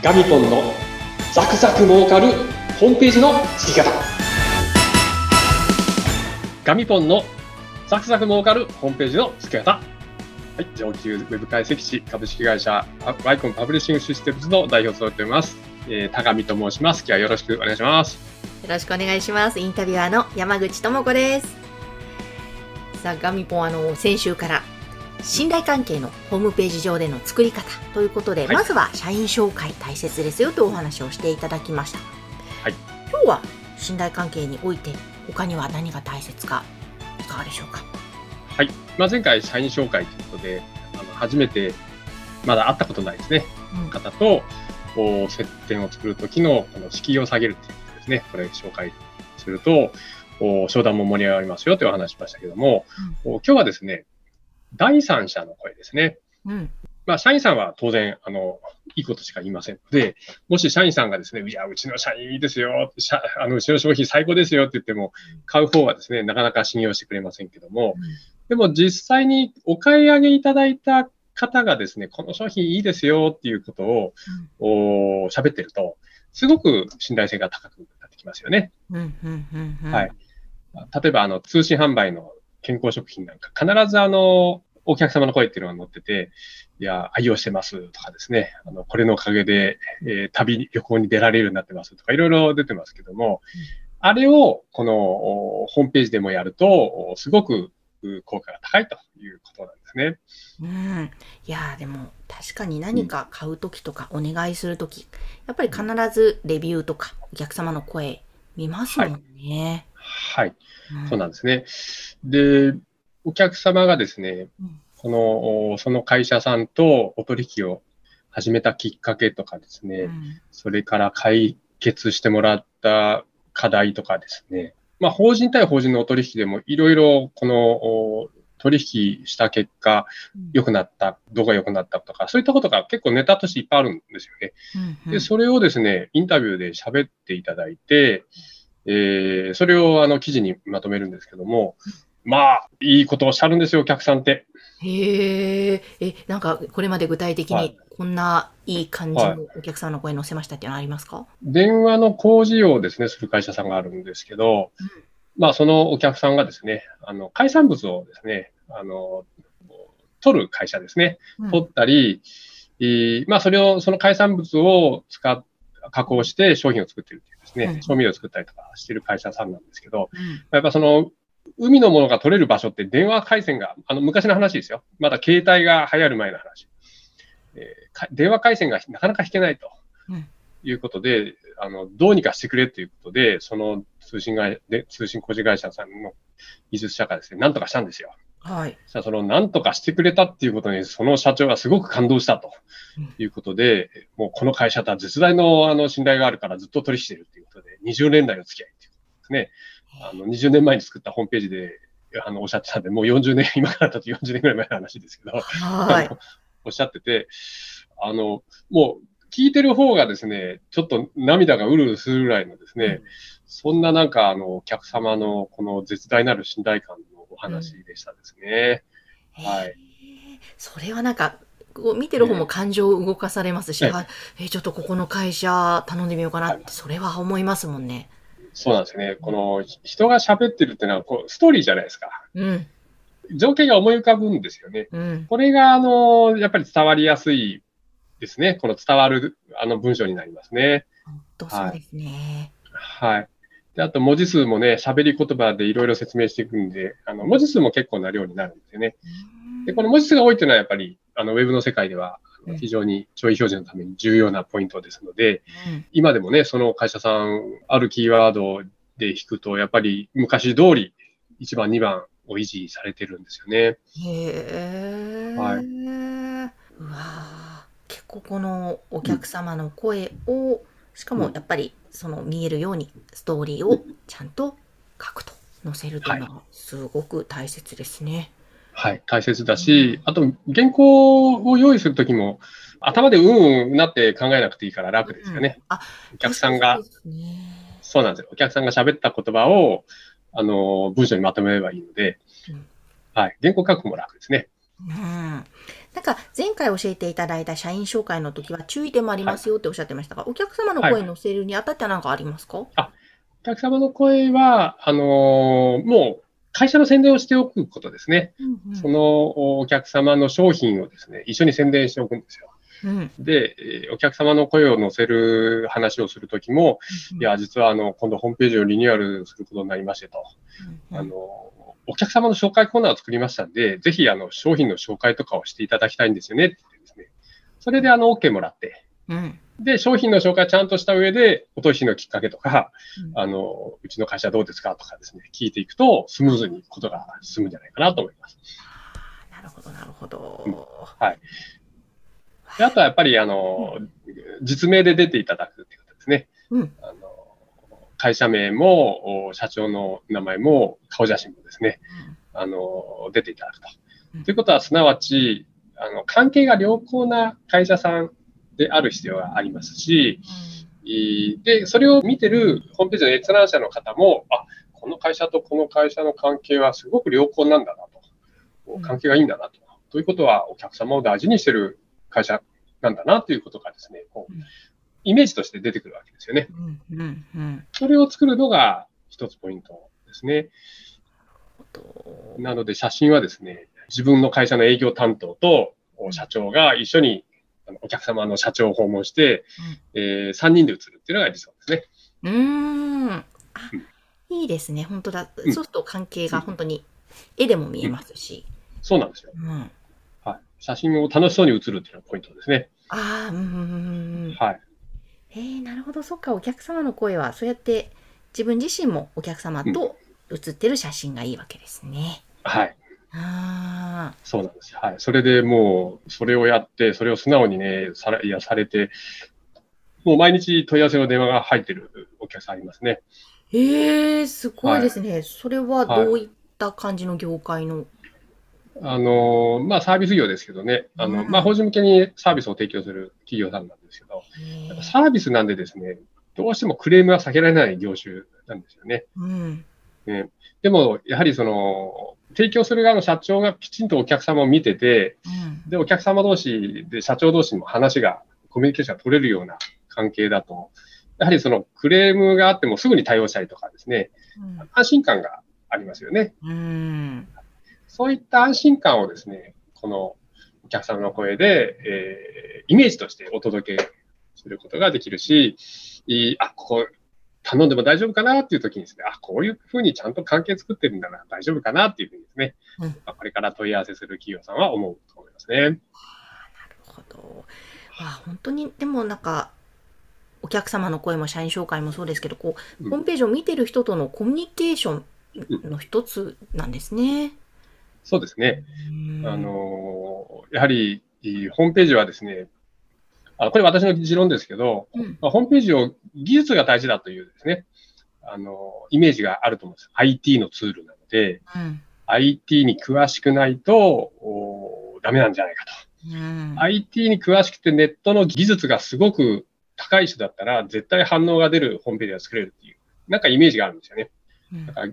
ガミポンのザクザク儲かるホームページの作り方。ガミポンのザクザク儲かるホームページの作り方。はい、上級ウェブ解析士株式会社ワイコンパブリッシングシステムズの代表を務めております、えー、高見と申します。今日はよろしくお願いします。よろしくお願いします。インタビュアーの山口智子です。さあガミポンあの先週から信頼関係のホームページ上での作り方ということで、はい、まずは社員紹介大切ですよとお話をしていただきました。はい、今日は信頼関係において他には何が大切かいかがでしょうか？はい、まあ、前回社員紹介ということで、あの初めてまだ会ったことないですね、うん、方とこう接点を作るときのこの敷居を下げるということですね、これ紹介すると、商談も盛り上がりますよというお話しましたけども、うん、今日はですね、第三者の声ですね。うん。まあ、社員さんは当然、あの、いいことしか言いませんので、もし社員さんがですね、いや、うちの社員いいですよ、社あのうちの商品最高ですよって言っても、買う方はですね、なかなか信用してくれませんけども、うん、でも実際にお買い上げいただいた方がですね、この商品いいですよっていうことを、うん、お喋ってると、すごく信頼性が高くなってきますよね。はい。例えば、あの、通信販売の健康食品なんか、必ずあの、お客様の声っていうのが載ってて、いや、愛用してますとかですね、あの、これのおかげで、えー、旅、旅行に出られるようになってますとか、いろいろ出てますけども、うん、あれを、この、ホームページでもやると、すごく効果が高いということなんですね。うん。いやでも、確かに何か買うときとか、お願いするとき、やっぱり必ずレビューとか、お客様の声、見ますもんね。はい。はい。そうなんですね。で、お客様がですね、この、その会社さんとお取引を始めたきっかけとかですね、うん、それから解決してもらった課題とかですね、まあ、法人対法人のお取引でもいろいろこの取引した結果、良くなった、どこが良くなったとか、そういったことが結構ネタとしていっぱいあるんですよね。うんうん、で、それをですね、インタビューで喋っていただいて、えー、それをあの記事にまとめるんですけども、まあ、いいことをおっしゃるんですよ、お客さんって。へえ、え、なんか、これまで具体的に、こんないい感じのお客さんの声載せましたっていうのはありますか、はい、電話の工事をですね、する会社さんがあるんですけど、うん、まあ、そのお客さんがですね、あの、海産物をですね、あの、取る会社ですね、取ったり、うん、まあ、それを、その海産物を使っ加工して商品を作ってるっていうですね、調味料を作ったりとかしてる会社さんなんですけど、やっぱその、海のものが取れる場所って電話回線が、あの、昔の話ですよ。まだ携帯が流行る前の話。えー、電話回線がなかなか引けないということで、うん、あの、どうにかしてくれということで、その通信会、で通信工事会社さんの技術者がですね、なんとかしたんですよ。はい。じゃその、なんとかしてくれたっていうことに、その社長がすごく感動したということで、うん、もうこの会社とは絶大のあの信頼があるからずっと取引してるっていうことで、20年来の付き合いっていうことですね。あの、20年前に作ったホームページで、あの、おっしゃってたんで、もう40年、今からだと40年ぐらい前の話ですけど、はい。おっしゃってて、あの、もう、聞いてる方がですね、ちょっと涙がうるうるするぐらいのですね、うん、そんななんか、あの、お客様のこの絶大なる信頼感のお話でしたですね。うん、はい。それはなんか、こう見てる方も感情を動かされますし、ね、えちょっとここの会社頼んでみようかなって、それは思いますもんね。そうなんですね。この人が喋ってるっていうのはこうストーリーじゃないですか。うん。情景が思い浮かぶんですよね。うん、これが、あの、やっぱり伝わりやすいですね。この伝わる、あの文章になりますね。本当そうですね。はい。はい、で、あと文字数もね、喋り言葉でいろいろ説明していくんで、あの、文字数も結構な量になるんですよね。で、この文字数が多いっていうのはやっぱり、あの、ウェブの世界では、非常に調理表示のために重要なポイントですので、うん、今でもね、その会社さん、あるキーワードで引くと、やっぱり昔通り1番、2番を維持されてるんですよね。へはい。うわ結構このお客様の声を、うん、しかもやっぱりその見えるようにストーリーをちゃんと書くと、載せるというのはすごく大切ですね。はい、大切だし、あと原稿を用意するときも、頭でうんうんなって考えなくていいから楽ですよね。うん、お客さんが、そうなんですよ。お客さんが喋った言葉を、あの、文章にまとめればいいので、うん、はい、原稿書くも楽ですね。うん。なんか前回教えていただいた社員紹介の時は注意点もありますよっておっしゃってましたが、はい、お客様の声に乗せるにあたっては何かありますか、はい、あお客様の声は、あのー、もう会社の宣伝をしておくことですね。うんうん、そのお客様の商品をですね、一緒に宣伝しておくんですよ。うん、で、お客様の声を載せる話をするときも、うん、いや、実はあの今度ホームページをリニューアルすることになりましてと、うん、あのお客様の紹介コーナーを作りましたんで、ぜひあの商品の紹介とかをしていただきたいんですよねってですね、それであの OK もらって、うん、で、商品の紹介ちゃんとした上で、お問い合わせのきっかけとか、うん、あの、うちの会社どうですかとかですね、聞いていくと、スムーズにことが進むんじゃないかなと思います。なるほど、なるほど。うん、はい。であとはやっぱり、あの、うん、実名で出ていただくっていうことですね。うん、あの会社名も、社長の名前も、顔写真もですね、あの、出ていただくと。ということは、すなわち、あの、関係が良好な会社さんである必要がありますし、で、それを見てるホームページの閲覧者の方も、あ、この会社とこの会社の関係はすごく良好なんだなと、関係がいいんだなと。ということは、お客様を大事にしてる会社なんだなということがですね、こうイメージとして出てくるわけですよね。うんうんうん、それを作るのが一つポイントですね。なので写真はですね、自分の会社の営業担当と社長が一緒にお客様の社長を訪問して、うん、えー、3人で写るっていうのが理想ですね。うん。あ、うん、いいですね。本当だ。そうすると関係が本当に絵でも見えますし。うん、そうなんですよ。はい。写真を楽しそうに写るっていうのがポイントですね。ああ、うん。はい。えー、なるほど、そっか、お客様の声は、そうやって自分自身もお客様と写ってる写真がいいわけですね。はい。あそうなんですはい。それでもう、それをやって、それを素直にね、さら、いや、されて、もう毎日問い合わせの電話が入ってるお客さんありますね。ええー、すごいですね、はい。それはどういった感じの業界の、はい、あの、まあ、サービス業ですけどね、あの、うん、まあ、法人向けにサービスを提供する企業さんなんですけど、サービスなんでですね、どうしてもクレームは避けられない業種なんですよね。うん、ね。でも、やはりその、提供する側の社長がきちんとお客様を見てて、うん、で、お客様同士で社長同士の話が、コミュニケーションが取れるような関係だと、やはりそのクレームがあってもすぐに対応したりとかですね、うん、安心感がありますよね。うん、そういった安心感をですね、このお客様の声で、えー、イメージとしてお届けすることができるし、いあ、ここ頼んでも大丈夫かなっていう時にですね、あ、こういうふうにちゃんと関係作ってるんだな、大丈夫かなっていうふうにですね、うん、これから問い合わせする企業さんは思うと思いますね。なるほど。あ、本当に、でもなんか、お客様の声も社員紹介もそうですけど、こう、うん、ホームページを見てる人とのコミュニケーションの一つなんですね。うん、そうですね。あの、やはり、ホームページはですね、あこれ私の持論ですけど、うん、まあ、ホームページを技術が大事だというですね、あの、イメージがあると思うんです。IT のツールなので、うん、IT に詳しくないと、おダメなんじゃないかと、うん。IT に詳しくてネットの技術がすごく高い人だったら、絶対反応が出るホームページが作れるっていう、なんかイメージがあるんですよね。だから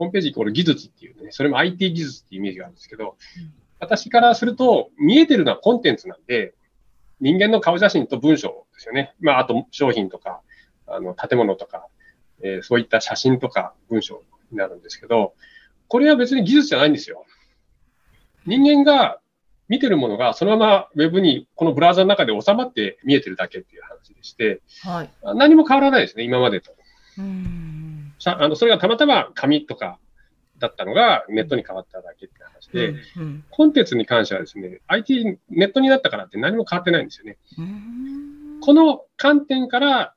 ホームページイコール技術っていうね、それも IT 技術っていうイメージがあるんですけど、私からすると、見えてるのはコンテンツなんで、人間の顔写真と文章ですよね。まあ、あと商品とか、あの、建物とか、えー、そういった写真とか文章になるんですけど、これは別に技術じゃないんですよ。人間が見てるものがそのままウェブにこのブラウザの中で収まって見えてるだけっていう話でして、はい、何も変わらないですね、今までと。うんあのそれがたまたま紙とかだったのがネットに変わっただけって話で、うん。うん、コンテンツに関してはですね、IT、ネットになったからって何も変わってないんですよね。この観点から、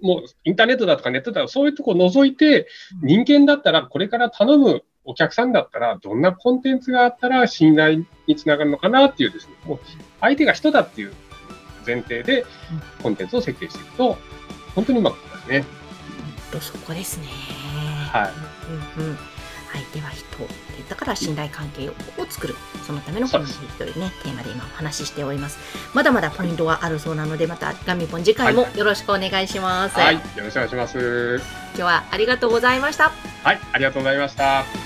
もうインターネットだとかネットだとかそういうとこを除いて、人間だったらこれから頼むお客さんだったら、どんなコンテンツがあったら信頼につながるのかなっていうですね、もう相手が人だっていう前提でコンテンツを設計していくと、本当にうまくいきますね。そこですね。はい。うんうん相手は人だから信頼関係を作る。そのためのコミュニティというねテーマで今お話ししております。まだまだポイントがあるそうなのでまたガミポン次回もよろしくお願いします、はい、よろしくお願いします。今日はありがとうございました。はいありがとうございました